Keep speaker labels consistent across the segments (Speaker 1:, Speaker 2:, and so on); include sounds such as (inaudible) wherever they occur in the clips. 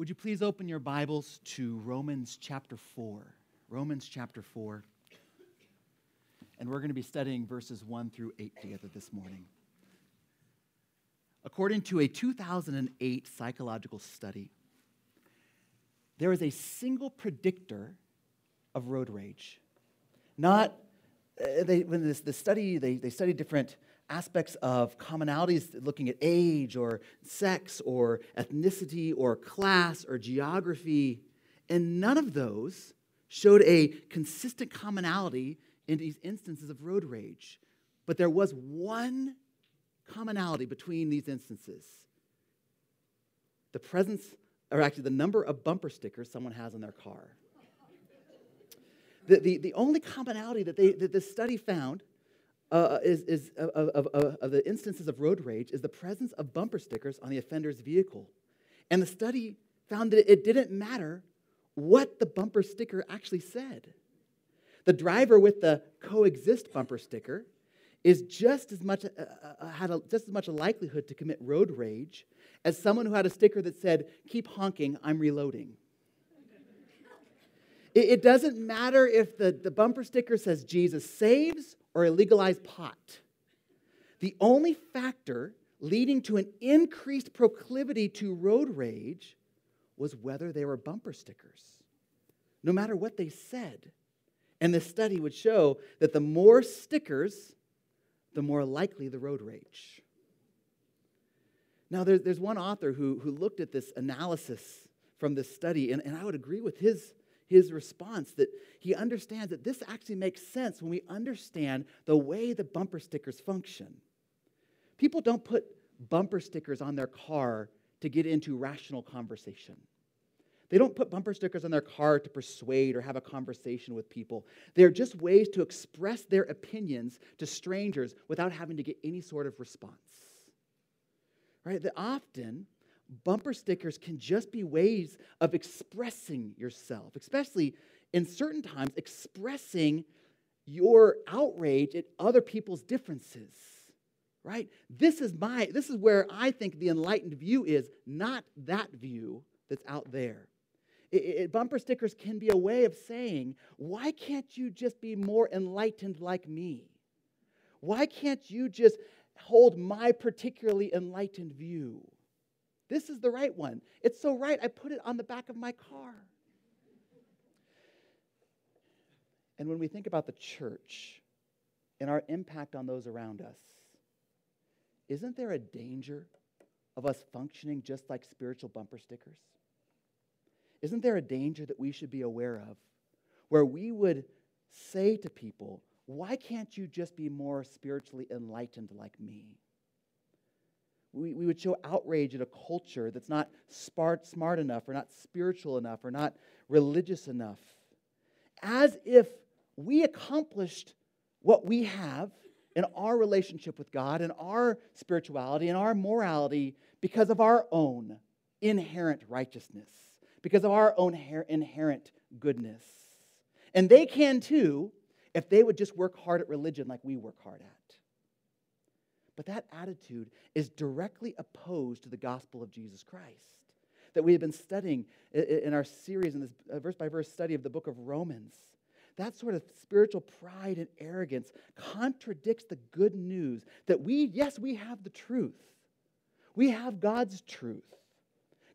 Speaker 1: Would you please open your Bibles to Romans chapter 4? Romans chapter 4. And we're going to be studying verses 1 through 8 together this morning. According to a 2008 psychological study, there is a single predictor of road rage. Not, uh, they, when this, the study, they, they studied different aspects of commonalities, looking at age or sex or ethnicity or class or geography, and none of those showed a consistent commonality in these instances of road rage. But there was one commonality between these instances the presence, or actually the number of bumper stickers someone has on their car. The, the, the only commonality that, they, that this study found uh, is, is of, of, of, of the instances of road rage is the presence of bumper stickers on the offender's vehicle. And the study found that it didn't matter what the bumper sticker actually said. The driver with the coexist bumper sticker is just as much uh, uh, uh had a, just as much a likelihood to commit road rage as someone who had a sticker that said "Keep honking, I'm reloading." it, it doesn't matter if the, the bumper sticker says Jesus saves or a legalized pot. The only factor leading to an increased proclivity to road rage was whether they were bumper stickers, no matter what they said. And the study would show that the more stickers, the more likely the road rage. Now, there's, one author who, who looked at this analysis from this study, and, and I would agree with his his response that he understands that this actually makes sense when we understand the way the bumper stickers function. People don't put bumper stickers on their car to get into rational conversation. They don't put bumper stickers on their car to persuade or have a conversation with people. They're just ways to express their opinions to strangers without having to get any sort of response. Right? That often bumper stickers can just be ways of expressing yourself, especially in certain times, expressing your outrage at other people's differences. Right? This is my this is where I think the enlightened view is, not that view that's out there. It, it, bumper stickers can be a way of saying, why can't you just be more enlightened like me? Why can't you just hold my particularly enlightened view? This is the right one. It's so right, I put it on the back of my car. And when we think about the church and our impact on those around us, isn't there a danger of us functioning just like spiritual bumper stickers? Isn't there a danger that we should be aware of where we would say to people, why can't you just be more spiritually enlightened like me? We, we would show outrage at a culture that's not smart, smart enough or not spiritual enough or not religious enough. As if we accomplished what we have in our relationship with God and our spirituality and our morality because of our own inherent righteousness, because of our own inherent goodness. And they can too if they would just work hard at religion like we work hard at. But that attitude is directly opposed to the gospel of Jesus Christ that we have been studying in our series in this uh, verse by verse study of the book of Romans. That sort of spiritual pride and arrogance contradicts the good news that we, yes, we have the truth. We have God's truth,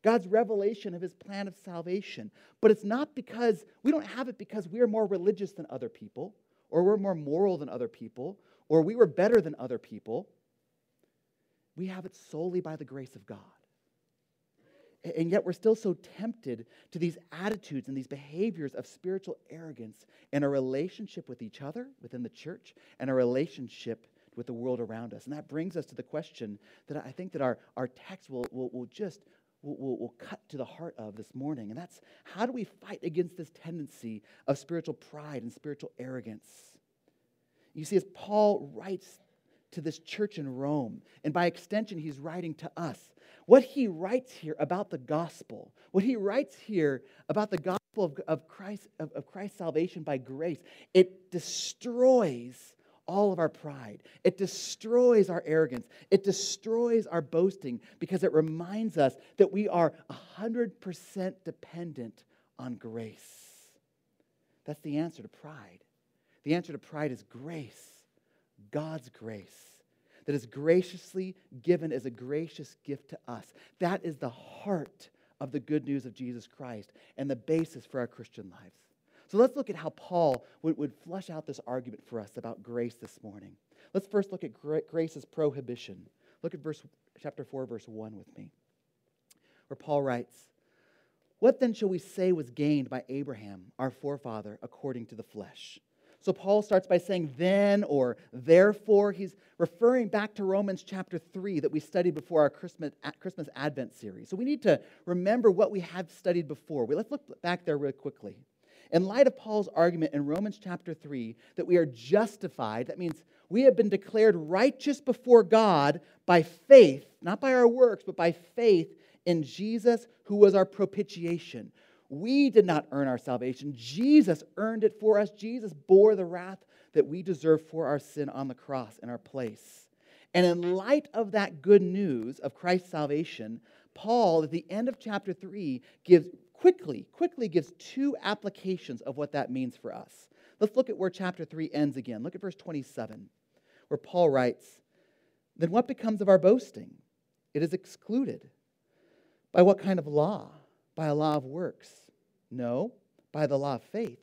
Speaker 1: God's revelation of his plan of salvation. But it's not because we don't have it because we are more religious than other people, or we're more moral than other people, or we were better than other people. We have it solely by the grace of God. And yet we're still so tempted to these attitudes and these behaviors of spiritual arrogance in our relationship with each other within the church and our relationship with the world around us. And that brings us to the question that I think that our, our text will, will, will just will, will, will cut to the heart of this morning. And that's how do we fight against this tendency of spiritual pride and spiritual arrogance? You see, as Paul writes to this church in Rome. And by extension, he's writing to us. What he writes here about the gospel, what he writes here about the gospel of, of, Christ, of, of Christ's salvation by grace, it destroys all of our pride. It destroys our arrogance. It destroys our boasting because it reminds us that we are 100% dependent on grace. That's the answer to pride. The answer to pride is grace, God's grace that is graciously given as a gracious gift to us. That is the heart of the good news of Jesus Christ and the basis for our Christian lives. So let's look at how Paul would, would flush out this argument for us about grace this morning. Let's first look at grace's prohibition. Look at verse chapter 4 verse 1 with me. Where Paul writes, "What then shall we say was gained by Abraham, our forefather, according to the flesh?" So Paul starts by saying then or therefore. He's referring back to Romans chapter 3 that we studied before our Christmas, Christmas Advent series. So we need to remember what we have studied before. Let's look back there really quickly. In light of Paul's argument in Romans chapter 3 that we are justified, that means we have been declared righteous before God by faith, not by our works, but by faith in Jesus who was our propitiation. We did not earn our salvation. Jesus earned it for us. Jesus bore the wrath that we deserve for our sin on the cross in our place. And in light of that good news of Christ's salvation, Paul, at the end of chapter 3, gives quickly, quickly gives two applications of what that means for us. Let's look at where chapter 3 ends again. Look at verse 27, where Paul writes, Then what becomes of our boasting? It is excluded. By what kind of law? By a law of works? No, by the law of faith.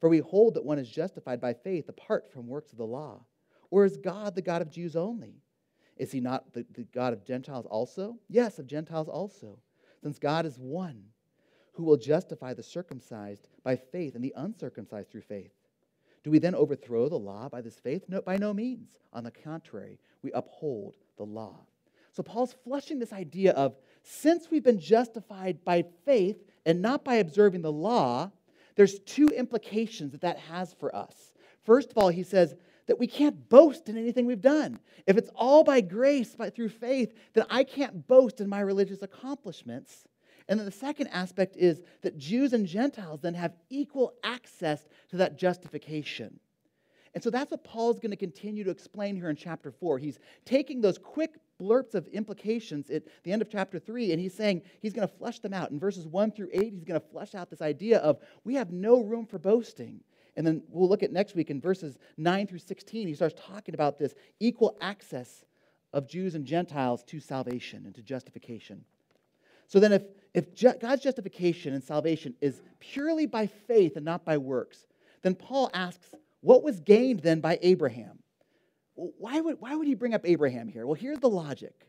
Speaker 1: For we hold that one is justified by faith apart from works of the law. Or is God the God of Jews only? Is he not the, the God of Gentiles also? Yes, of Gentiles also. Since God is one who will justify the circumcised by faith and the uncircumcised through faith. Do we then overthrow the law by this faith? No, by no means. On the contrary, we uphold the law. So Paul's flushing this idea of since we've been justified by faith and not by observing the law, there's two implications that that has for us. First of all, he says that we can't boast in anything we've done. If it's all by grace, by, through faith, then I can't boast in my religious accomplishments. And then the second aspect is that Jews and Gentiles then have equal access to that justification. And so that's what Paul's going to continue to explain here in chapter 4. He's taking those quick blurts of implications at the end of chapter 3, and he's saying he's going to flesh them out. In verses 1 through 8, he's going to flesh out this idea of we have no room for boasting. And then we'll look at next week in verses 9 through 16, he starts talking about this equal access of Jews and Gentiles to salvation and to justification. So then, if, if ju- God's justification and salvation is purely by faith and not by works, then Paul asks, what was gained then by Abraham? Why would, why would he bring up Abraham here? Well, here's the logic.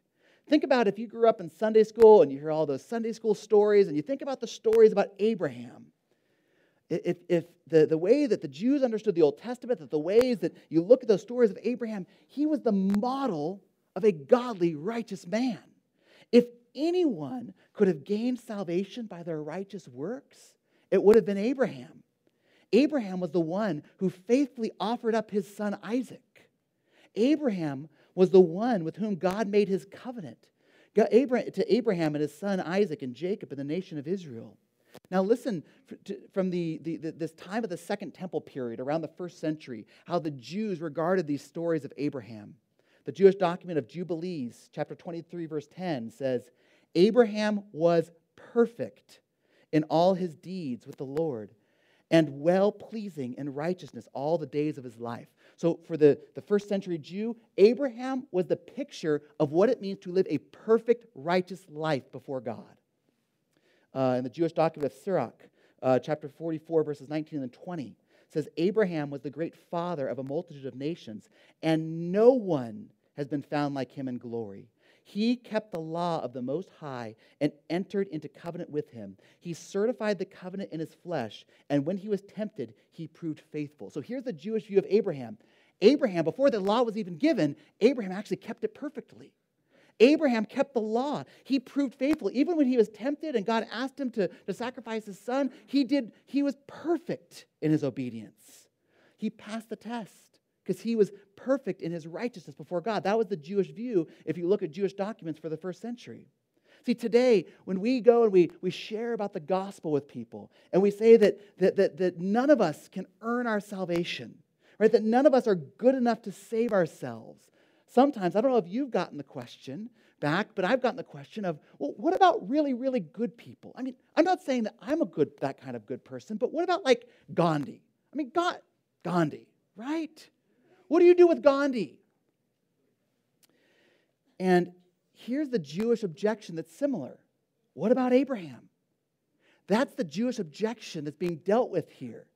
Speaker 1: Think about if you grew up in Sunday school and you hear all those Sunday school stories and you think about the stories about Abraham. If, if the, the way that the Jews understood the Old Testament, that the ways that you look at those stories of Abraham, he was the model of a godly, righteous man. If anyone could have gained salvation by their righteous works, it would have been Abraham. Abraham was the one who faithfully offered up his son Isaac. Abraham was the one with whom God made his covenant to Abraham and his son Isaac and Jacob and the nation of Israel. Now, listen from the, the, this time of the Second Temple period, around the first century, how the Jews regarded these stories of Abraham. The Jewish document of Jubilees, chapter 23, verse 10, says, Abraham was perfect in all his deeds with the Lord and well pleasing in righteousness all the days of his life. So, for the, the first century Jew, Abraham was the picture of what it means to live a perfect, righteous life before God. Uh, in the Jewish document of Sirach, uh, chapter 44, verses 19 and 20, says, Abraham was the great father of a multitude of nations, and no one has been found like him in glory. He kept the law of the Most High and entered into covenant with him. He certified the covenant in his flesh, and when he was tempted, he proved faithful. So here's the Jewish view of Abraham. Abraham, before the law was even given, Abraham actually kept it perfectly. Abraham kept the law. He proved faithful. Even when he was tempted and God asked him to, to sacrifice his son, he did, he was perfect in his obedience. He passed the test because he was perfect in his righteousness before God. That was the Jewish view if you look at Jewish documents for the first century. See, today, when we go and we, we share about the gospel with people, and we say that, that, that, that none of us can earn our salvation, right? That none of us are good enough to save ourselves. Sometimes, I don't know if you've gotten the question back, but I've gotten the question of, well, what about really, really good people? I mean, I'm not saying that I'm a good, that kind of good person, but what about like Gandhi? I mean, God, Gandhi, right? What do you do with Gandhi? And here's the Jewish objection that's similar. What about Abraham? That's the Jewish objection that's being dealt with here.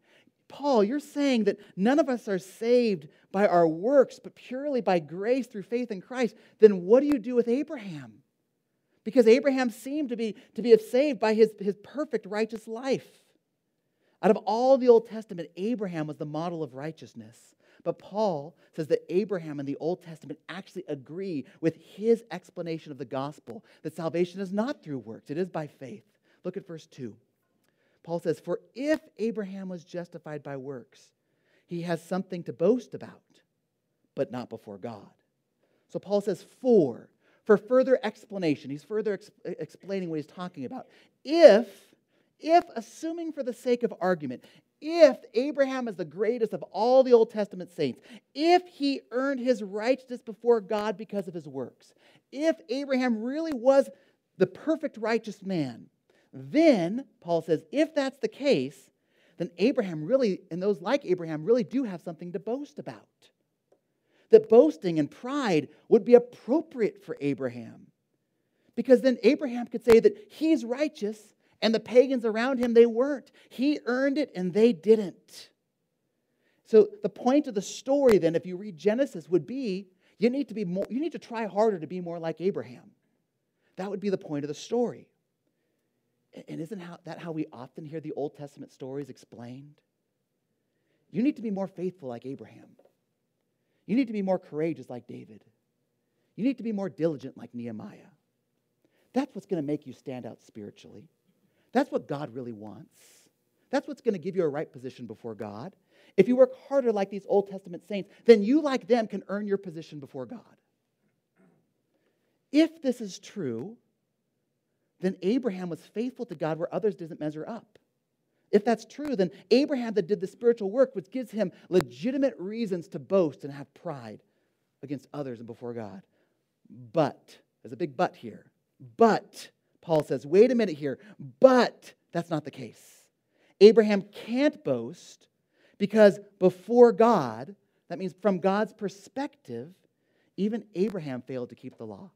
Speaker 1: Paul, you're saying that none of us are saved by our works, but purely by grace through faith in Christ. Then what do you do with Abraham? Because Abraham seemed to be, to be saved by his, his perfect righteous life. Out of all the Old Testament, Abraham was the model of righteousness. But Paul says that Abraham and the Old Testament actually agree with his explanation of the gospel that salvation is not through works, it is by faith. Look at verse 2. Paul says, For if Abraham was justified by works, he has something to boast about, but not before God. So Paul says, For, for further explanation, he's further ex- explaining what he's talking about. If, if, assuming for the sake of argument, if Abraham is the greatest of all the Old Testament saints, if he earned his righteousness before God because of his works, if Abraham really was the perfect righteous man, then, Paul says, if that's the case, then Abraham really, and those like Abraham, really do have something to boast about. That boasting and pride would be appropriate for Abraham. Because then Abraham could say that he's righteous and the pagans around him, they weren't. He earned it and they didn't. So the point of the story then, if you read Genesis, would be you need to be more, you need to try harder to be more like Abraham. That would be the point of the story. And isn't that how we often hear the Old Testament stories explained? You need to be more faithful like Abraham. You need to be more courageous like David. You need to be more diligent like Nehemiah. That's what's going to make you stand out spiritually. That's what God really wants. That's what's going to give you a right position before God. If you work harder like these Old Testament saints, then you, like them, can earn your position before God. If this is true, then Abraham was faithful to God where others didn't measure up. If that's true, then Abraham that did the spiritual work, which gives him legitimate reasons to boast and have pride against others and before God. But, there's a big but here. But, Paul says, wait a minute here, but that's not the case. Abraham can't boast because before God, that means from God's perspective, even Abraham failed to keep the law.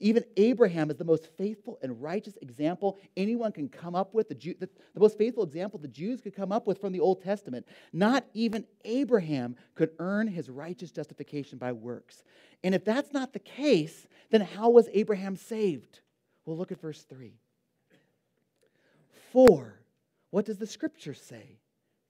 Speaker 1: Even Abraham is the most faithful and righteous example anyone can come up with, the, Jew, the, the, most faithful example the Jews could come up with from the Old Testament. Not even Abraham could earn his righteous justification by works. And if that's not the case, then how was Abraham saved? Well, look at verse 3. For, what does the scripture say?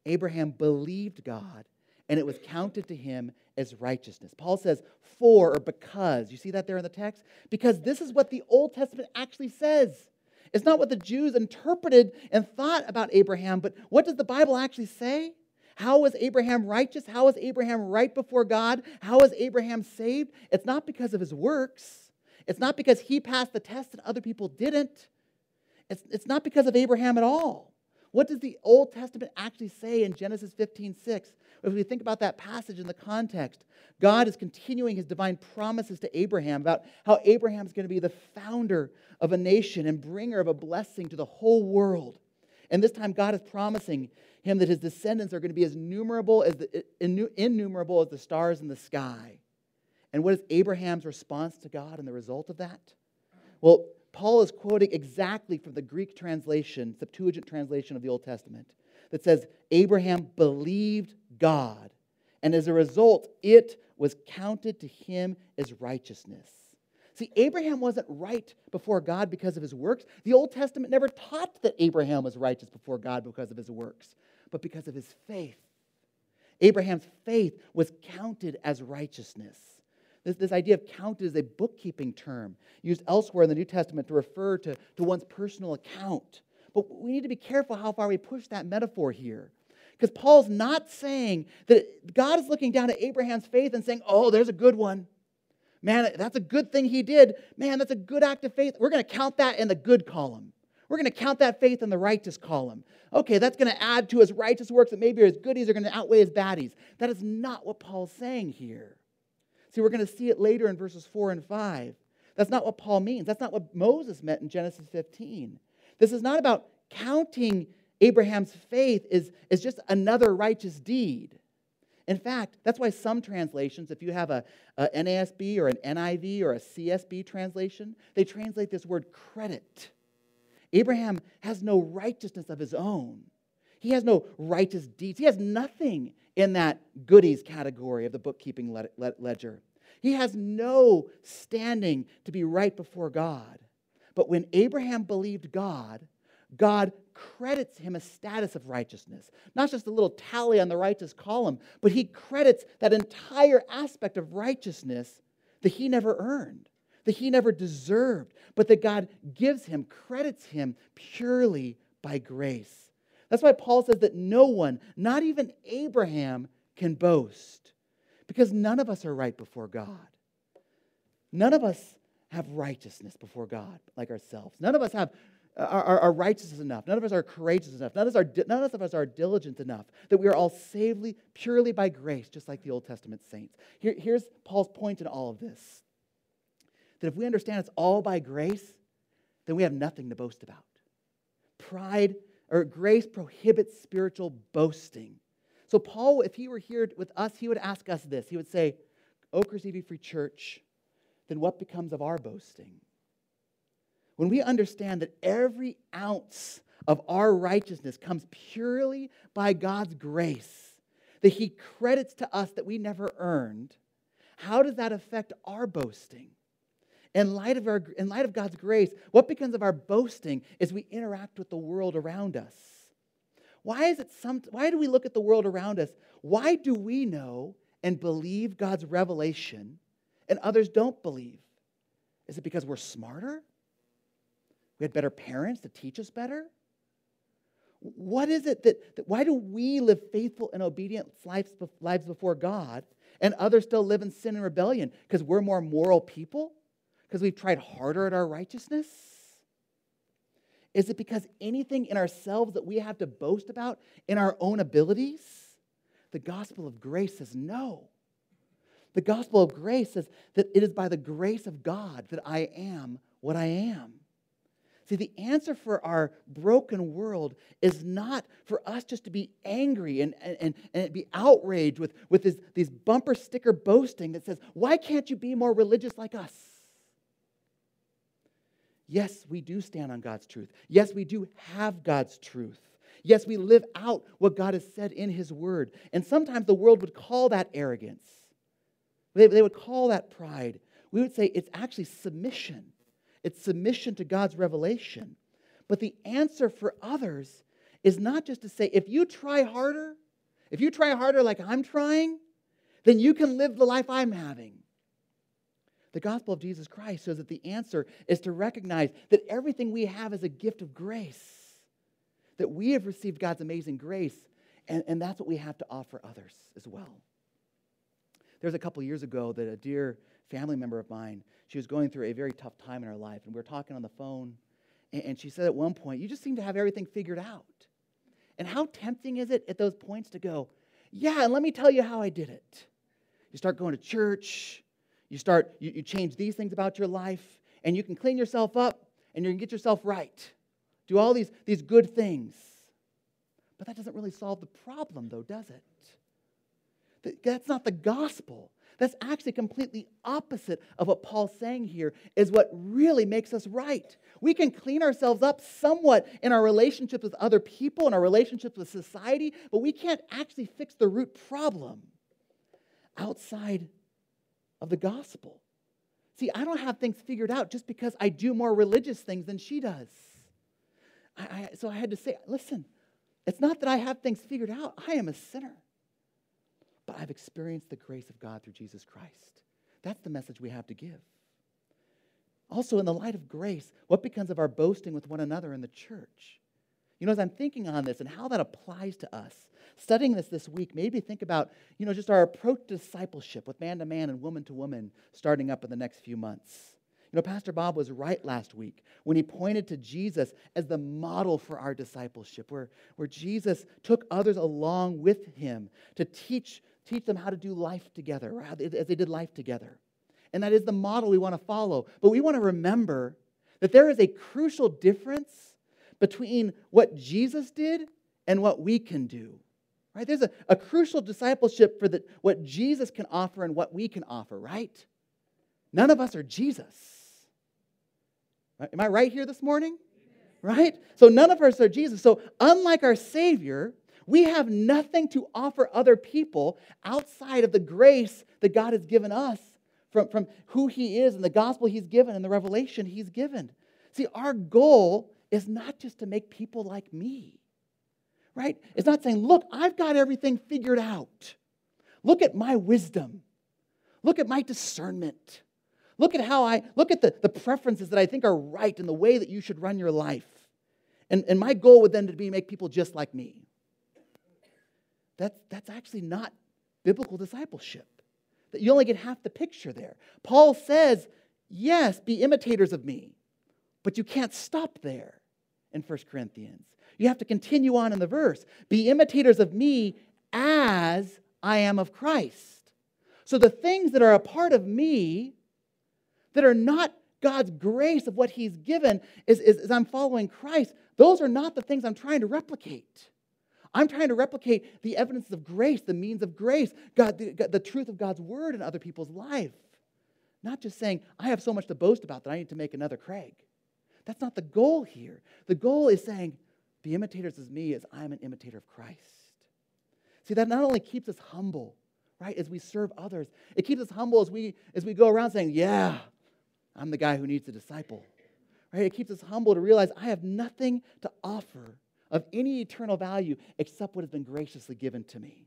Speaker 1: Abraham believed God, and it was counted to him as righteousness. Paul says, for or because. You see that there in the text? Because this is what the Old Testament actually says. It's not what the Jews interpreted and thought about Abraham, but what does the Bible actually say? How was Abraham righteous? How was Abraham right before God? How was Abraham saved? It's not because of his works. It's not because he passed the test and other people didn't. It's, it's not because of Abraham at all. What does the Old Testament actually say in Genesis 15 6? If we think about that passage in the context, God is continuing his divine promises to Abraham about how Abraham is going to be the founder of a nation and bringer of a blessing to the whole world. And this time, God is promising him that his descendants are going to be as as the, innumerable as the stars in the sky. And what is Abraham's response to God and the result of that? Well, Paul is quoting exactly from the Greek translation, Septuagint translation of the Old Testament, that says, Abraham believed God, and as a result, it was counted to him as righteousness. See, Abraham wasn't right before God because of his works. The Old Testament never taught that Abraham was righteous before God because of his works, but because of his faith. Abraham's faith was counted as righteousness. This, this idea of counted is a bookkeeping term used elsewhere in the New Testament to refer to, to one's personal account. But we need to be careful how far we push that metaphor here. Because Paul's not saying that God is looking down at Abraham's faith and saying, oh, there's a good one. Man, that's a good thing he did. Man, that's a good act of faith. We're going to count that in the good column. We're going to count that faith in the righteous column. Okay, that's going to add to his righteous works that maybe his goodies are going to outweigh his baddies. That is not what Paul's saying here. See, we're going to see it later in verses 4 and 5. That's not what Paul means. That's not what Moses meant in Genesis 15. This is not about counting Abraham's faith is, is just another righteous deed. In fact, that's why some translations, if you have a, a, NASB or an NIV or a CSB translation, they translate this word credit. Abraham has no righteousness of his own. He has no righteous deeds. He has nothing in that goodies category of the bookkeeping ledger. He has no standing to be right before God. But when Abraham believed God, God credits him a status of righteousness. Not just a little tally on the righteous column, but he credits that entire aspect of righteousness that he never earned, that he never deserved, but that God gives him, credits him purely by grace. That's why Paul says that no one, not even Abraham, can boast because none of us are right before God. None of us have righteousness before God like ourselves. None of us have are, are, righteous enough. None of us are courageous enough. None of, us are, none of us are diligent enough that we are all saved purely by grace, just like the Old Testament saints. Here, here's Paul's point in all of this that if we understand it's all by grace, then we have nothing to boast about. Pride or grace prohibits spiritual boasting. So, Paul, if he were here with us, he would ask us this. He would say, oh, Oak Ridge Free Church, then what becomes of our boasting? when we understand that every ounce of our righteousness comes purely by God's grace, that He credits to us that we never earned, how does that affect our boasting? In light, of our, in light of God's grace, what becomes of our boasting as we interact with the world around us? Why is it some, why do we look at the world around us? Why do we know and believe God's revelation and others don't believe? Is it because we're smarter? We had better parents to teach us better? What is it that, that why do we live faithful and obedient lives, lives before God and others still live in sin and rebellion? Because we're more moral people? Because we've tried harder at our righteousness? Is it because anything in ourselves that we have to boast about in our own abilities? The gospel of grace says no. The gospel of grace says that it is by the grace of God that I am what I am. See, the answer for our broken world is not for us just to be angry and, and, and be outraged with, with this, these bumper sticker boasting that says, Why can't you be more religious like us? Yes, we do stand on God's truth. Yes, we do have God's truth. Yes, we live out what God has said in His Word. And sometimes the world would call that arrogance, they, they would call that pride. We would say it's actually submission it's submission to God's revelation. But the answer for others is not just to say, if you try harder, if you try harder like I'm trying, then you can live the life I'm having. The gospel of Jesus Christ says that the answer is to recognize that everything we have is a gift of grace, that we have received God's amazing grace, and, and that's what we have to offer others as well. There's a couple years ago that a dear family member of mine she was going through a very tough time in her life. And we were talking on the phone, and she said at one point, You just seem to have everything figured out. And how tempting is it at those points to go, Yeah, and let me tell you how I did it. You start going to church, you start, you, you change these things about your life, and you can clean yourself up and you can get yourself right. Do all these, these good things. But that doesn't really solve the problem, though, does it? That's not the gospel. That's actually completely opposite of what Paul's saying here, is what really makes us right. We can clean ourselves up somewhat in our relationships with other people, in our relationships with society, but we can't actually fix the root problem outside of the gospel. See, I don't have things figured out just because I do more religious things than she does. I, I, so I had to say, listen, it's not that I have things figured out, I am a sinner but I've experienced the grace of God through Jesus Christ. That's the message we have to give. Also, in the light of grace, what becomes of our boasting with one another in the church? You know, as I'm thinking on this and how that applies to us, studying this this week, maybe think about, you know, just our approach to discipleship with man to man and woman to woman starting up in the next few months. You know, Pastor Bob was right last week when he pointed to Jesus as the model for our discipleship, where, where Jesus took others along with him to teach, teach them how to do life together, as they did life together. And that is the model we want to follow. But we want to remember that there is a crucial difference between what Jesus did and what we can do. Right? There's a, a crucial discipleship for the, what Jesus can offer and what we can offer, right? None of us are Jesus. Am I right here this morning? Right? So none of us are Jesus. So, unlike our Savior, we have nothing to offer other people outside of the grace that God has given us from, from who He is and the gospel He's given and the revelation He's given. See, our goal is not just to make people like me, right? It's not saying, look, I've got everything figured out. Look at my wisdom. Look at my discernment. Look at how I, look at the, the preferences that I think are right in the way that you should run your life. And, and my goal would then to be make people just like me. That's, that's actually not biblical discipleship. That you only get half the picture there. Paul says, yes, be imitators of me, but you can't stop there in 1 Corinthians. You have to continue on in the verse. Be imitators of me as I am of Christ. So the things that are a part of me that are not God's grace of what He's given is, is, is I'm following Christ, those are not the things I'm trying to replicate. I'm trying to replicate the evidence of grace, the means of grace, God, the, the truth of God's word in other people's life. Not just saying, I have so much to boast about that I need to make another Craig. That's not the goal here. The goal is saying, be imitators of me as I am an imitator of Christ. See, that not only keeps us humble, right, as we serve others, it keeps us humble as we, as we go around saying, yeah, I'm the guy who needs a disciple. Right? It keeps us humble to realize I have nothing to offer of any eternal value except what has been graciously given to me.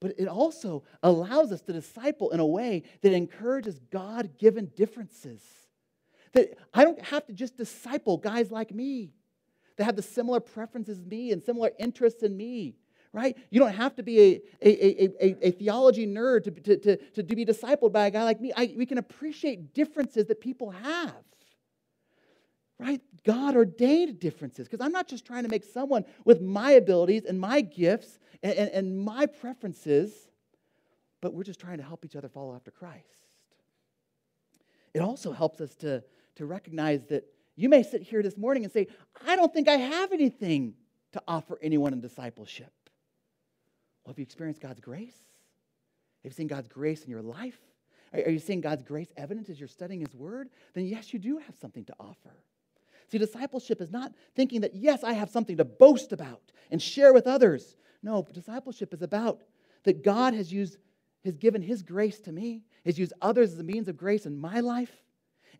Speaker 1: But it also allows us to disciple in a way that encourages God given differences. That I don't have to just disciple guys like me that have the similar preferences as me and similar interests in me right? You don't have to be a, a, a, a, theology nerd to, to, to, to be discipled by a guy like me. I, we can appreciate differences that people have, right? God ordained differences because I'm not just trying to make someone with my abilities and my gifts and, and, and my preferences, but we're just trying to help each other follow after Christ. It also helps us to, to recognize that you may sit here this morning and say, I don't think I have anything to offer anyone in discipleship. Well, have you experienced God's grace? Have you seen God's grace in your life? Are you seeing God's grace evident as you're studying His Word? Then, yes, you do have something to offer. See, discipleship is not thinking that, yes, I have something to boast about and share with others. No, discipleship is about that God has used, has given His grace to me, has used others as a means of grace in my life.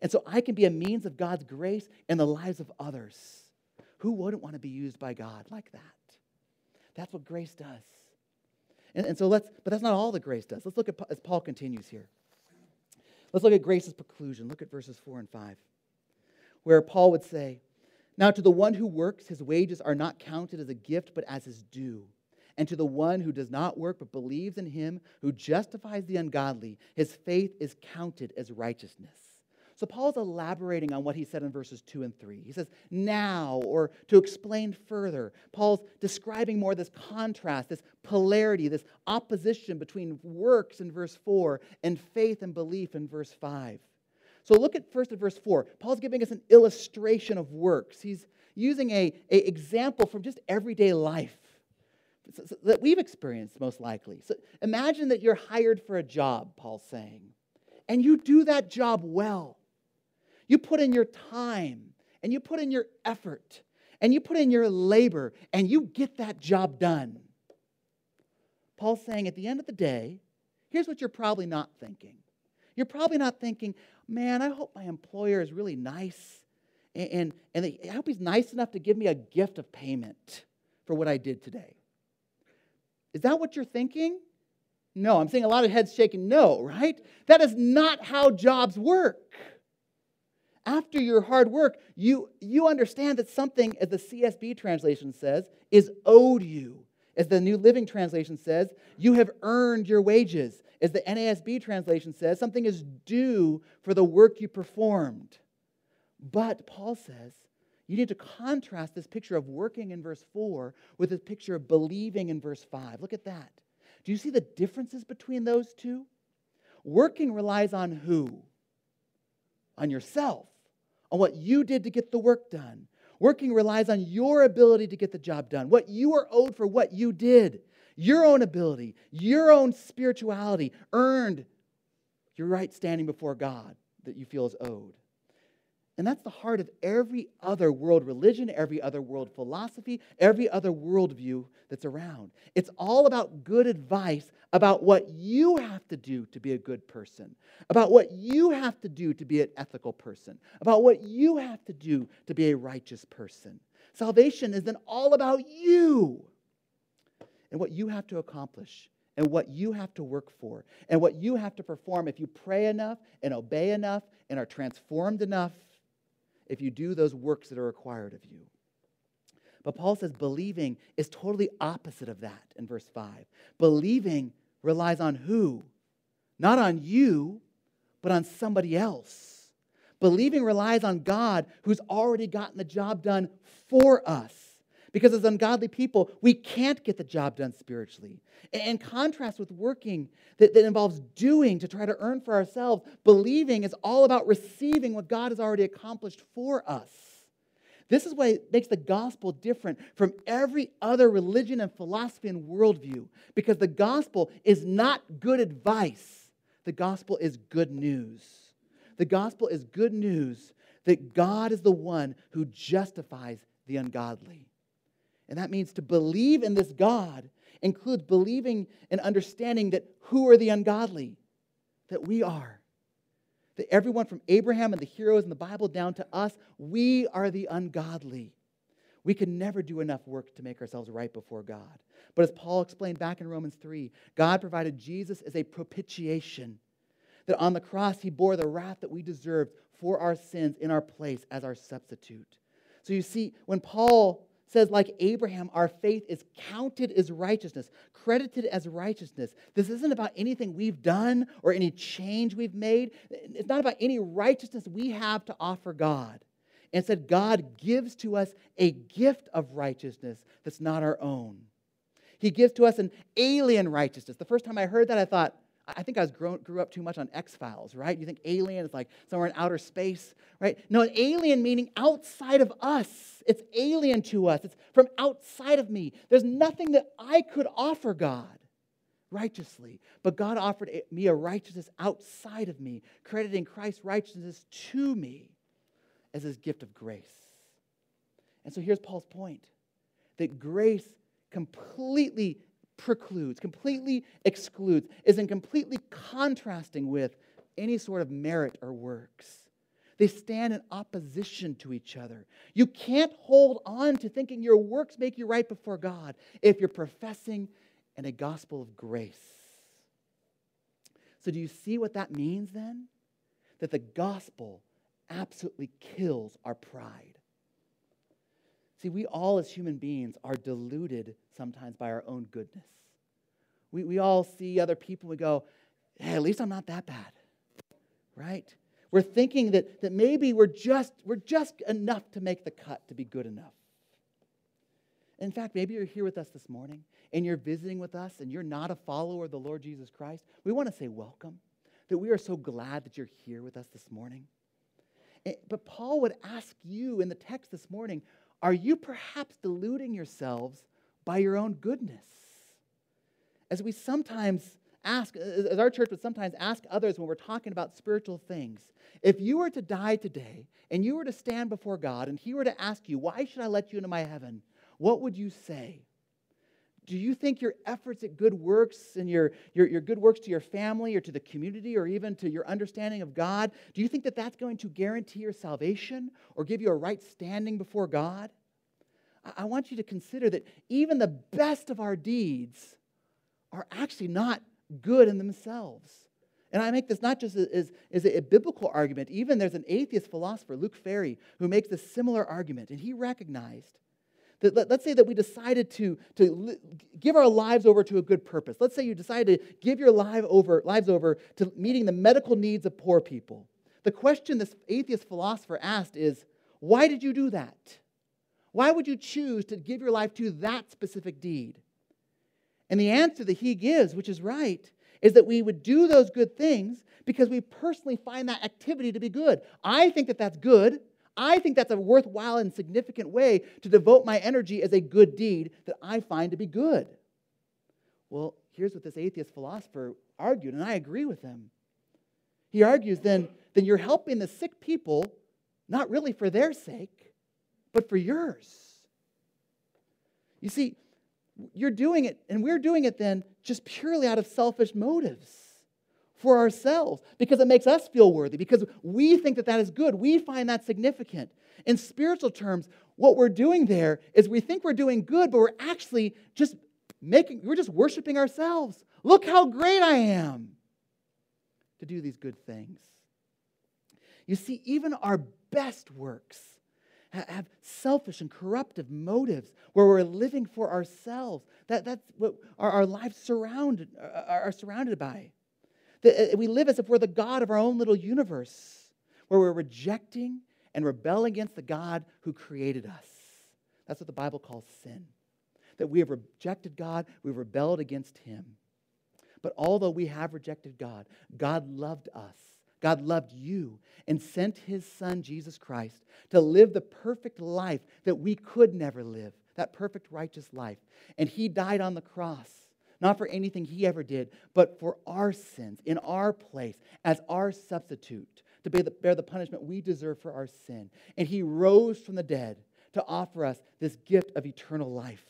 Speaker 1: And so I can be a means of God's grace in the lives of others. Who wouldn't want to be used by God like that? That's what grace does. And, and so let's, but that's not all that grace does. Let's look at, as Paul continues here. Let's look at grace's preclusion. Look at verses 4 and 5, where Paul would say, Now to the one who works, his wages are not counted as a gift, but as his due. And to the one who does not work, but believes in him who justifies the ungodly, his faith is counted as righteousness. So Paul's elaborating on what he said in verses 2 and 3. He says, now, or to explain further. Paul's describing more this contrast, this polarity, this opposition between works in verse 4 and faith and belief in verse 5. So look at first at verse 4. Paul's giving us an illustration of works. He's using a, a example from just everyday life that we've experienced most likely. So imagine that you're hired for a job, Paul's saying, and you do that job well. You put in your time and you put in your effort and you put in your labor and you get that job done. Paul's saying at the end of the day, here's what you're probably not thinking. You're probably not thinking, man, I hope my employer is really nice and, and, and they, I hope he's nice enough to give me a gift of payment for what I did today. Is that what you're thinking? No, I'm seeing a lot of heads shaking no, right? That is not how jobs work after your hard work, you, you understand that something, as the CSB translation says, is owed you. as the New Living Translation says, you have earned your wages. As the NASB translation says, something is due for the work you performed. But Paul says, you need to contrast this picture of working in verse 4 with this picture of believing in verse 5. Look at that. Do you see the differences between those two? Working relies on who? On yourself, on what you did to get the work done. Working relies on your ability to get the job done, what you are owed for what you did, your own ability, your own spirituality earned your right standing before God that you feel is owed. And that's the heart of every other world religion, every other world philosophy, every other worldview that's around. It's all about good advice about what you have to do to be a good person, about what you have to do to be an ethical person, about what you have to do to be a righteous person. Salvation is then all about you and what you have to accomplish and what you have to work for and what you have to perform if you pray enough and obey enough and are transformed enough if you do those works that are required of you. But Paul says believing is totally opposite of that in verse 5. Believing relies on who? Not on you, but on somebody else. Believing relies on God who's already gotten the job done for us. Because as ungodly people, we can't get the job done spiritually. In contrast with working that, that involves doing to try to earn for ourselves, believing is all about receiving what God has already accomplished for us. This is what makes the gospel different from every other religion and philosophy and worldview, because the gospel is not good advice, the gospel is good news. The gospel is good news that God is the one who justifies the ungodly. And that means to believe in this God includes believing and understanding that who are the ungodly? That we are. That everyone from Abraham and the heroes in the Bible down to us, we are the ungodly. We can never do enough work to make ourselves right before God. But as Paul explained back in Romans 3, God provided Jesus as a propitiation. That on the cross, he bore the wrath that we deserved for our sins in our place as our substitute. So you see, when Paul says, like Abraham, our faith is counted as righteousness, credited as righteousness. This isn't about anything we've done or any change we've made. It's not about any righteousness we have to offer God. Instead, God gives to us a gift of righteousness that's not our own. He gives to us an alien righteousness. The first time I heard that, I thought, I think I was grown, grew up too much on X Files, right? You think alien is like somewhere in outer space, right? No, an alien meaning outside of us. It's alien to us. It's from outside of me. There's nothing that I could offer God righteously, but God offered me a righteousness outside of me, crediting Christ's righteousness to me as his gift of grace. And so here's Paul's point that grace completely precludes, completely excludes, is in completely contrasting with any sort of merit or works. They stand in opposition to each other. You can't hold on to thinking your works make you right before God if you're professing in a gospel of grace. So, do you see what that means then? That the gospel absolutely kills our pride. See, we all as human beings are deluded sometimes by our own goodness. We, we all see other people, we go, hey, at least I'm not that bad, right? We're thinking that, that maybe we're just, we're just enough to make the cut to be good enough. In fact, maybe you're here with us this morning and you're visiting with us and you're not a follower of the Lord Jesus Christ. We want to say welcome, that we are so glad that you're here with us this morning. Eh, but Paul would ask you in the text this morning are you perhaps deluding yourselves by your own goodness? As we sometimes ask, as our church would sometimes ask others when we're talking about spiritual things, if you were to die today and you were to stand before God and He were to ask you, Why should I let you into my heaven? What would you say? Do you think your efforts at good works and your, your, your good works to your family or to the community or even to your understanding of God, do you think that that's going to guarantee your salvation or give you a right standing before God? I want you to consider that even the best of our deeds are actually not good in themselves. And I make this not just as, as a biblical argument. Even there's an atheist philosopher, Luc Ferry, who makes a similar argument. And he recognized that let, us say that we decided to, to give our lives over to a good purpose. Let's say you decided to give your life over, lives over to meeting the medical needs of poor people. The question this atheist philosopher asked is why did you do that? Why would you choose to give your life to that specific deed? And the answer that he gives, which is right, is that we would do those good things because we personally find that activity to be good. I think that that's good. I think that's a worthwhile and significant way to devote my energy as a good deed that I find to be good. Well, here's what this atheist philosopher argued, and I agree with him. He argues then, then you're helping the sick people not really for their sake, but for yours. You see, you're doing it, and we're doing it then just purely out of selfish motives for ourselves because it makes us feel worthy, because we think that that is good. We find that significant. In spiritual terms, what we're doing there is we think we're doing good, but we're actually just making, we're just worshiping ourselves. Look how great I am to do these good things. You see, even our best works have selfish and corruptive motives where we're living for ourselves. That, that's what our, our lives surrounded, are, are surrounded by. That uh, we live as if we're the God of our own little universe, where we're rejecting and rebelling against the God who created us. That's what the Bible calls sin. That we have rejected God, we've rebelled against Him. But although we have rejected God, God loved us. God loved you and sent His Son, Jesus Christ, to live the perfect life that we could never live, that perfect righteous life. And He died on the cross not for anything he ever did, but for our sins, in our place, as our substitute, to bear the, bear the punishment we deserve for our sin. And he rose from the dead to offer us this gift of eternal life,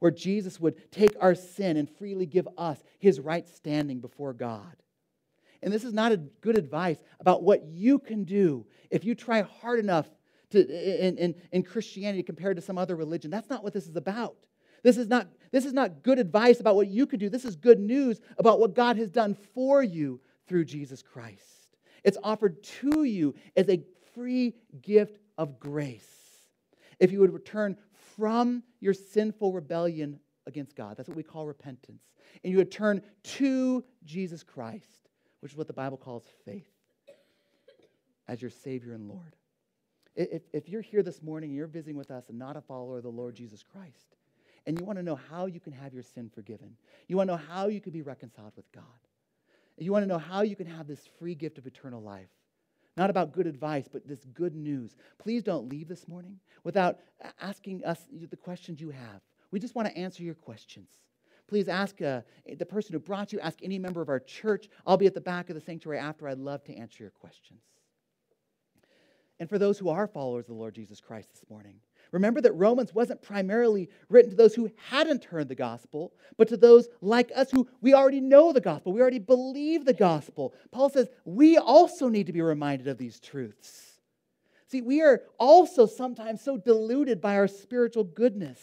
Speaker 1: where Jesus would take our sin and freely give us his right standing before God. And this is not a good advice about what you can do if you try hard enough to, in, in, in Christianity compared to some other religion. That's not what this is about. This is not, this is not good advice about what you could do. This is good news about what God has done for you through Jesus Christ. It's offered to you as a free gift of grace. If you would return from your sinful rebellion against God, that's what we call repentance, and you would turn to Jesus Christ, which is what the Bible calls faith, as your Savior and Lord. If, if you're here this morning and you're visiting with us and not a follower of the Lord Jesus Christ, and you want to know how you can have your sin forgiven. You want to know how you can be reconciled with God. You want to know how you can have this free gift of eternal life. Not about good advice, but this good news. Please don't leave this morning without asking us the questions you have. We just want to answer your questions. Please ask uh, the person who brought you, ask any member of our church. I'll be at the back of the sanctuary after. I'd love to answer your questions. And for those who are followers of the Lord Jesus Christ this morning, Remember that Romans wasn't primarily written to those who hadn't heard the gospel, but to those like us who we already know the gospel. We already believe the gospel. Paul says we also need to be reminded of these truths. See, we are also sometimes so deluded by our spiritual goodness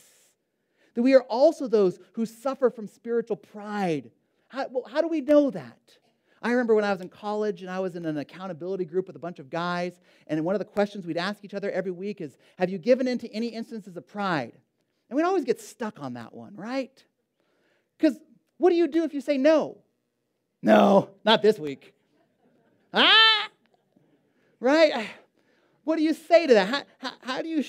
Speaker 1: that we are also those who suffer from spiritual pride. How, well, how do we know that? I remember when I was in college and I was in an accountability group with a bunch of guys, and one of the questions we'd ask each other every week is Have you given in to any instances of pride? And we'd always get stuck on that one, right? Because what do you do if you say no? No, not this week. Ah! Right? What do you say to that? How, how, how, do you,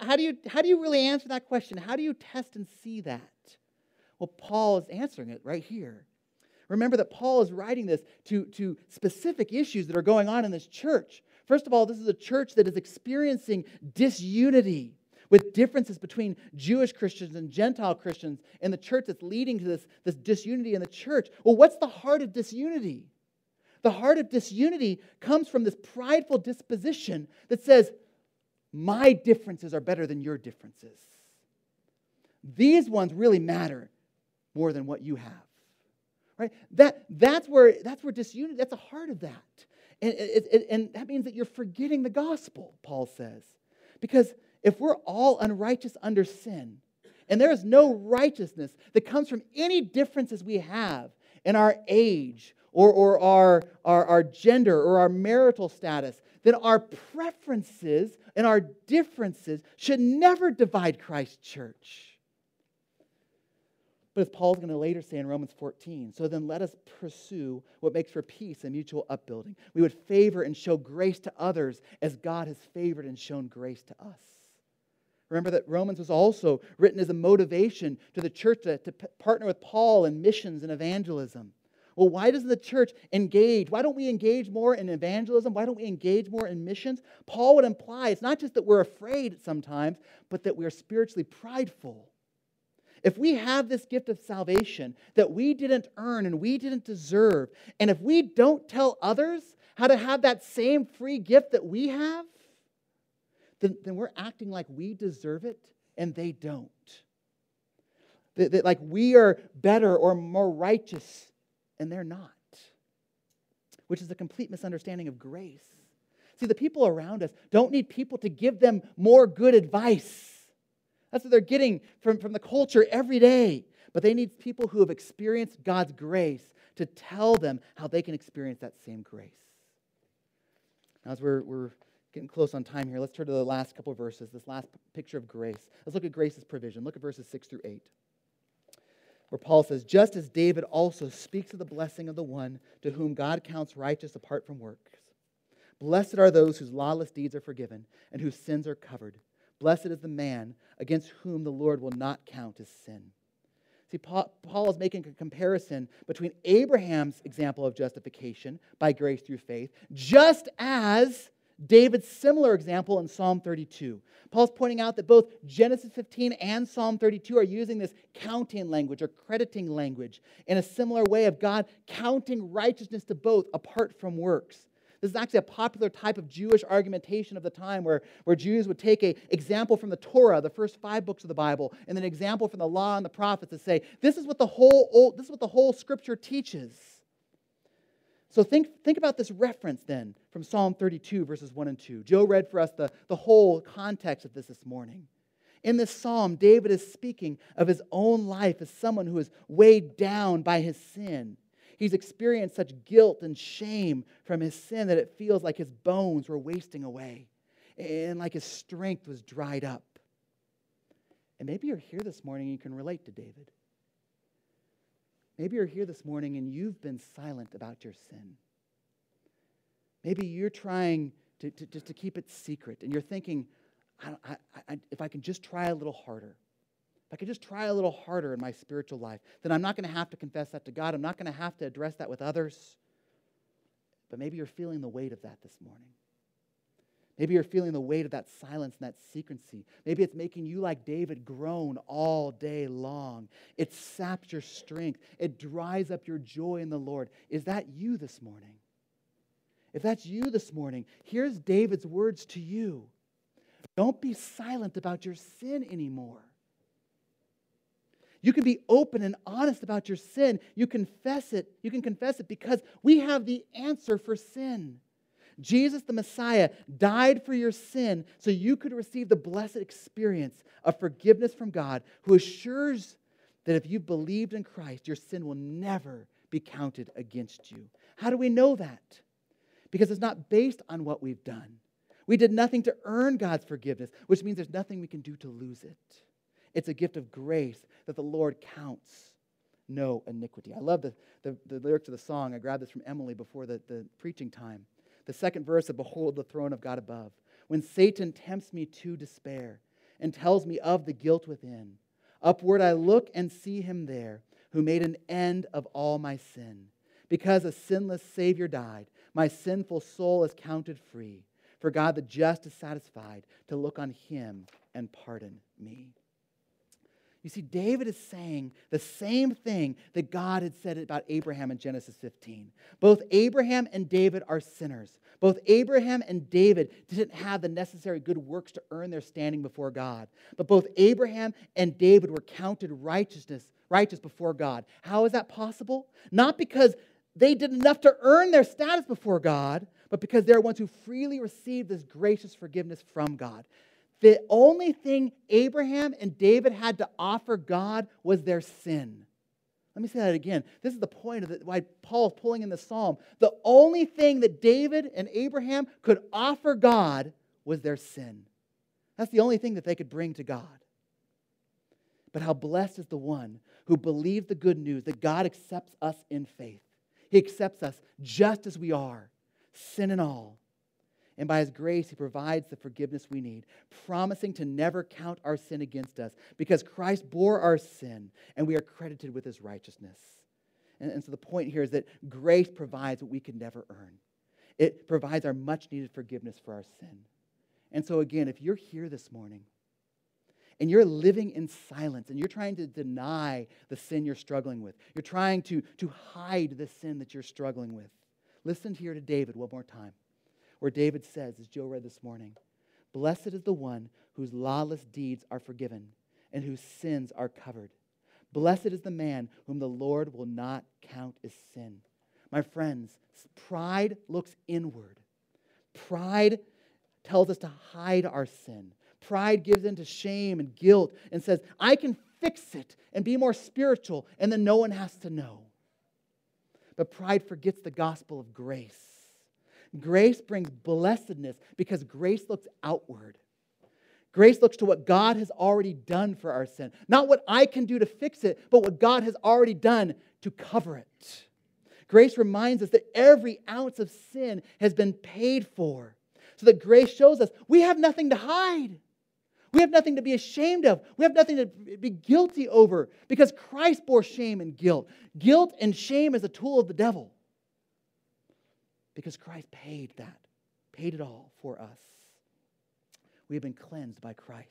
Speaker 1: how, do you, how do you really answer that question? How do you test and see that? Well, Paul is answering it right here. Remember that Paul is writing this to, to specific issues that are going on in this church. First of all, this is a church that is experiencing disunity with differences between Jewish Christians and Gentile Christians in the church that's leading to this, this disunity in the church. Well, what's the heart of disunity? The heart of disunity comes from this prideful disposition that says, My differences are better than your differences. These ones really matter more than what you have right? That, that's, where, that's where disunity, that's the heart of that. And, it, it, and that means that you're forgetting the gospel, Paul says. Because if we're all unrighteous under sin, and there is no righteousness that comes from any differences we have in our age or, or our, our, our gender or our marital status, then our preferences and our differences should never divide Christ's church. But as Paul's going to later say in Romans 14, so then let us pursue what makes for peace and mutual upbuilding. We would favor and show grace to others as God has favored and shown grace to us. Remember that Romans was also written as a motivation to the church to, to partner with Paul in missions and evangelism. Well, why doesn't the church engage? Why don't we engage more in evangelism? Why don't we engage more in missions? Paul would imply it's not just that we're afraid sometimes, but that we're spiritually prideful. If we have this gift of salvation that we didn't earn and we didn't deserve, and if we don't tell others how to have that same free gift that we have, then, then we're acting like we deserve it and they don't. That, that like we are better or more righteous and they're not, which is a complete misunderstanding of grace. See, the people around us don't need people to give them more good advice. That's what they're getting from, from the culture every day. But they need people who have experienced God's grace to tell them how they can experience that same grace. Now, as we're, we're getting close on time here, let's turn to the last couple of verses, this last picture of grace. Let's look at grace's provision. Look at verses 6 through 8, where Paul says, Just as David also speaks of the blessing of the one to whom God counts righteous apart from works. Blessed are those whose lawless deeds are forgiven and whose sins are covered. Blessed is the man against whom the Lord will not count as sin. See, Paul, is making a comparison between Abraham's example of justification by grace through faith, just as David's similar example in Psalm 32. Paul's pointing out that both Genesis 15 and Psalm 32 are using this counting language or crediting language in a similar way of God counting righteousness to both apart from works. This is actually a popular type of Jewish argumentation of the time where, where Jews would take an example from the Torah, the first five books of the Bible, and an example from the law and the prophets to say, this is what the whole old, this is what the whole scripture teaches. So think, think about this reference then from Psalm 32, verses 1 and 2. Joe read for us the, the whole context of this this morning. In this psalm, David is speaking of his own life as someone who is weighed down by his sin He's experienced such guilt and shame from his sin that it feels like his bones were wasting away and like his strength was dried up. And maybe you're here this morning and you can relate to David. Maybe you're here this morning and you've been silent about your sin. Maybe you're trying to, to just to keep it secret and you're thinking, I, I, I, if I can just try a little harder, if I could just try a little harder in my spiritual life, then I'm not going to have to confess that to God. I'm not going to have to address that with others. But maybe you're feeling the weight of that this morning. Maybe you're feeling the weight of that silence and that secrecy. Maybe it's making you, like David, groan all day long. It saps your strength, it dries up your joy in the Lord. Is that you this morning? If that's you this morning, here's David's words to you Don't be silent about your sin anymore. You can be open and honest about your sin. You confess it. You can confess it because we have the answer for sin. Jesus the Messiah died for your sin so you could receive the blessed experience of forgiveness from God, who assures that if you've believed in Christ, your sin will never be counted against you. How do we know that? Because it's not based on what we've done. We did nothing to earn God's forgiveness, which means there's nothing we can do to lose it. It's a gift of grace that the Lord counts no iniquity. I love the, the, the lyrics of the song. I grabbed this from Emily before the, the preaching time. The second verse of Before the throne of God above. When Satan tempts me to despair and tells me of the guilt within, upward I look and see him there who made an end of all my sin. Because a sinless Savior died, my sinful soul is counted free. For God the just is satisfied to look on him and pardon me. You see, David is saying the same thing that God had said about Abraham in Genesis 15. Both Abraham and David are sinners. Both Abraham and David didn't have the necessary good works to earn their standing before God. But both Abraham and David were counted righteousness, righteous before God. How is that possible? Not because they did enough to earn their status before God, but because they're ones who freely received this gracious forgiveness from God. The only thing Abraham and David had to offer God was their sin. Let me say that again. This is the point of the, why is pulling in the psalm. The only thing that David and Abraham could offer God was their sin. That's the only thing that they could bring to God. But how blessed is the one who believes the good news that God accepts us in faith. He accepts us just as we are, sin and all. And by his grace, he provides the forgiveness we need, promising to never count our sin against us because Christ bore our sin and we are credited with his righteousness. And, and so the point here is that grace provides what we can never earn, it provides our much needed forgiveness for our sin. And so, again, if you're here this morning and you're living in silence and you're trying to deny the sin you're struggling with, you're trying to, to hide the sin that you're struggling with, listen here to David one more time, where David says, as Joe read this morning, Blessed is the one whose lawless deeds are forgiven and whose sins are covered. Blessed is the man whom the Lord will not count as sin. My friends, pride looks inward. Pride tells us to hide our sin. Pride gives in to shame and guilt and says, I can fix it and be more spiritual, and then no one has to know. But pride forgets the gospel of grace. Grace brings blessedness because grace looks outward. Grace looks to what God has already done for our sin. Not what I can do to fix it, but what God has already done to cover it. Grace reminds us that every ounce of sin has been paid for so that grace shows us we have nothing to hide. We have nothing to be ashamed of. We have nothing to be guilty over because Christ bore shame and guilt. Guilt and shame is a tool of the devil because Christ paid that, paid it all for us. We have been cleansed by Christ.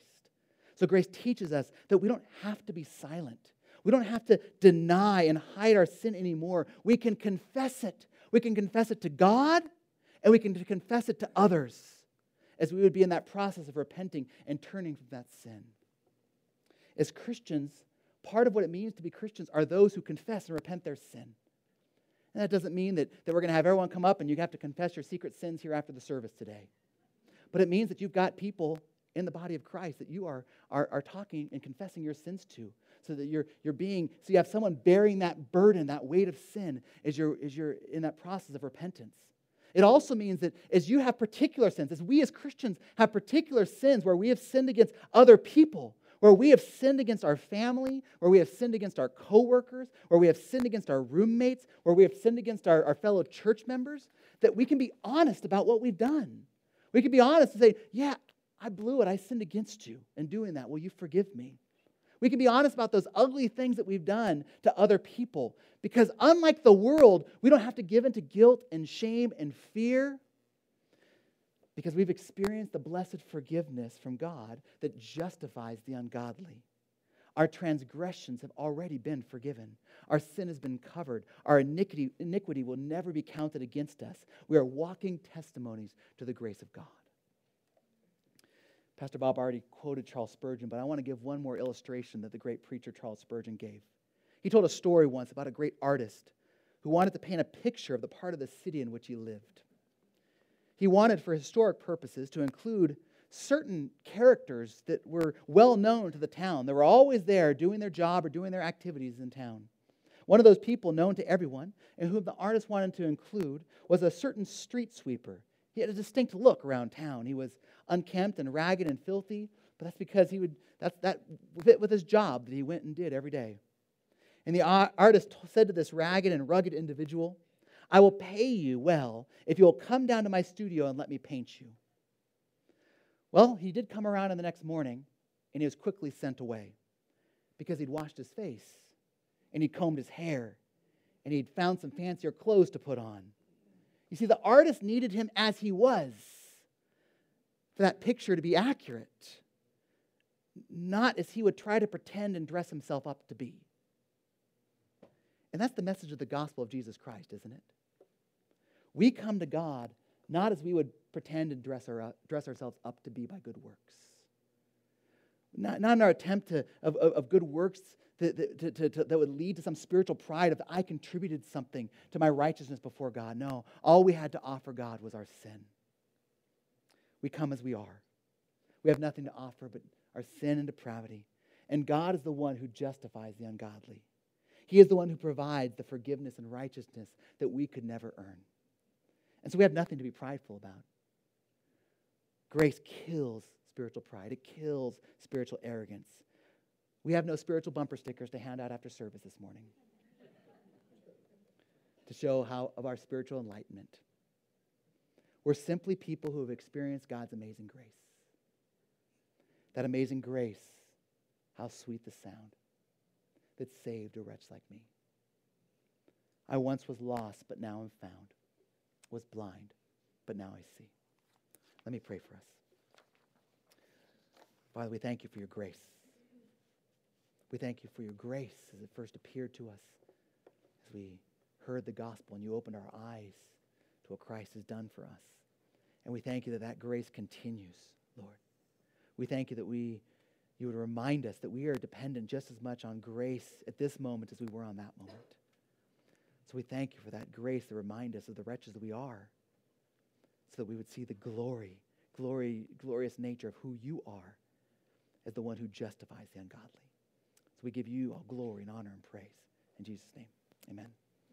Speaker 1: So grace teaches us that we don't have to be silent. We don't have to deny and hide our sin anymore. We can confess it. We can confess it to God and we can confess it to others as we would be in that process of repenting and turning from that sin. As Christians, part of what it means to be Christians are those who confess and repent their sin. And that doesn't mean that, that we're going to have everyone come up and you have to confess your secret sins here after the service today. But it means that you've got people in the body of Christ that you are, are, are talking and confessing your sins to. So that you're, you're being, so you have someone bearing that burden, that weight of sin as you're, as you're in that process of repentance. It also means that as you have particular sins, as we as Christians have particular sins where we have sinned against other people, where we have sinned against our family, where we have sinned against our coworkers, where we have sinned against our roommates, where we have sinned against our, our fellow church members, that we can be honest about what we've done. We can be honest and say, Yeah, I blew it. I sinned against you. And doing that, will you forgive me? We can be honest about those ugly things that we've done to other people. Because unlike the world, we don't have to give into guilt and shame and fear because we've experienced the blessed forgiveness from God that justifies the ungodly. Our transgressions have already been forgiven. Our sin has been covered. Our iniquity, iniquity will never be counted against us. We are walking testimonies to the grace of God. Pastor Bob already quoted Charles Spurgeon, but I want to give one more illustration that the great preacher Charles Spurgeon gave. He told a story once about a great artist who wanted to paint a picture of the part of the city in which he lived. He wanted, for historic purposes, to include certain characters that were well known to the town. They were always there doing their job or doing their activities in town. One of those people known to everyone and whom the artist wanted to include was a certain street sweeper. He had a distinct look around town. He was unkempt and ragged and filthy, but that's because he would, that's, that fit with his job that he went and did every day. And the artist said to this ragged and rugged individual, I will pay you well if you will come down to my studio and let me paint you. Well, he did come around in the next morning, and he was quickly sent away because he'd washed his face and he'd combed his hair and he'd found some fancier clothes to put on. You see, the artist needed him as he was for that picture to be accurate, not as he would try to pretend and dress himself up to be. And that's the message of the gospel of Jesus Christ, isn't it? We come to God not as we would pretend and dress, our, dress ourselves up to be by good works. Not, not in our attempt to, of, of, of good works that, that, to, to, that would lead to some spiritual pride of I contributed something to my righteousness before God. No, all we had to offer God was our sin. We come as we are. We have nothing to offer but our sin and depravity. And God is the one who justifies the ungodly. He is the one who provides the forgiveness and righteousness that we could never earn. And so we have nothing to be prideful about. Grace kills spiritual pride, it kills spiritual arrogance. We have no spiritual bumper stickers to hand out after service this morning (laughs) to show how of our spiritual enlightenment. We're simply people who have experienced God's amazing grace. That amazing grace, how sweet the sound that saved a wretch like me. I once was lost, but now am found, was blind, but now I see. Let me pray for us. Father, we thank you for your grace. We thank you for your grace as it first appeared to us, as we heard the gospel and you opened our eyes to what Christ has done for us. And we thank you that that grace continues, Lord. We thank you that we, you would remind us that we are dependent just as much on grace at this moment as we were on that moment. So we thank you for that grace to remind us of the wretches that we are, so that we would see the glory, glory, glorious nature of who you are as the one who justifies the ungodly. So we give you all glory and honor and praise. In Jesus' name, amen.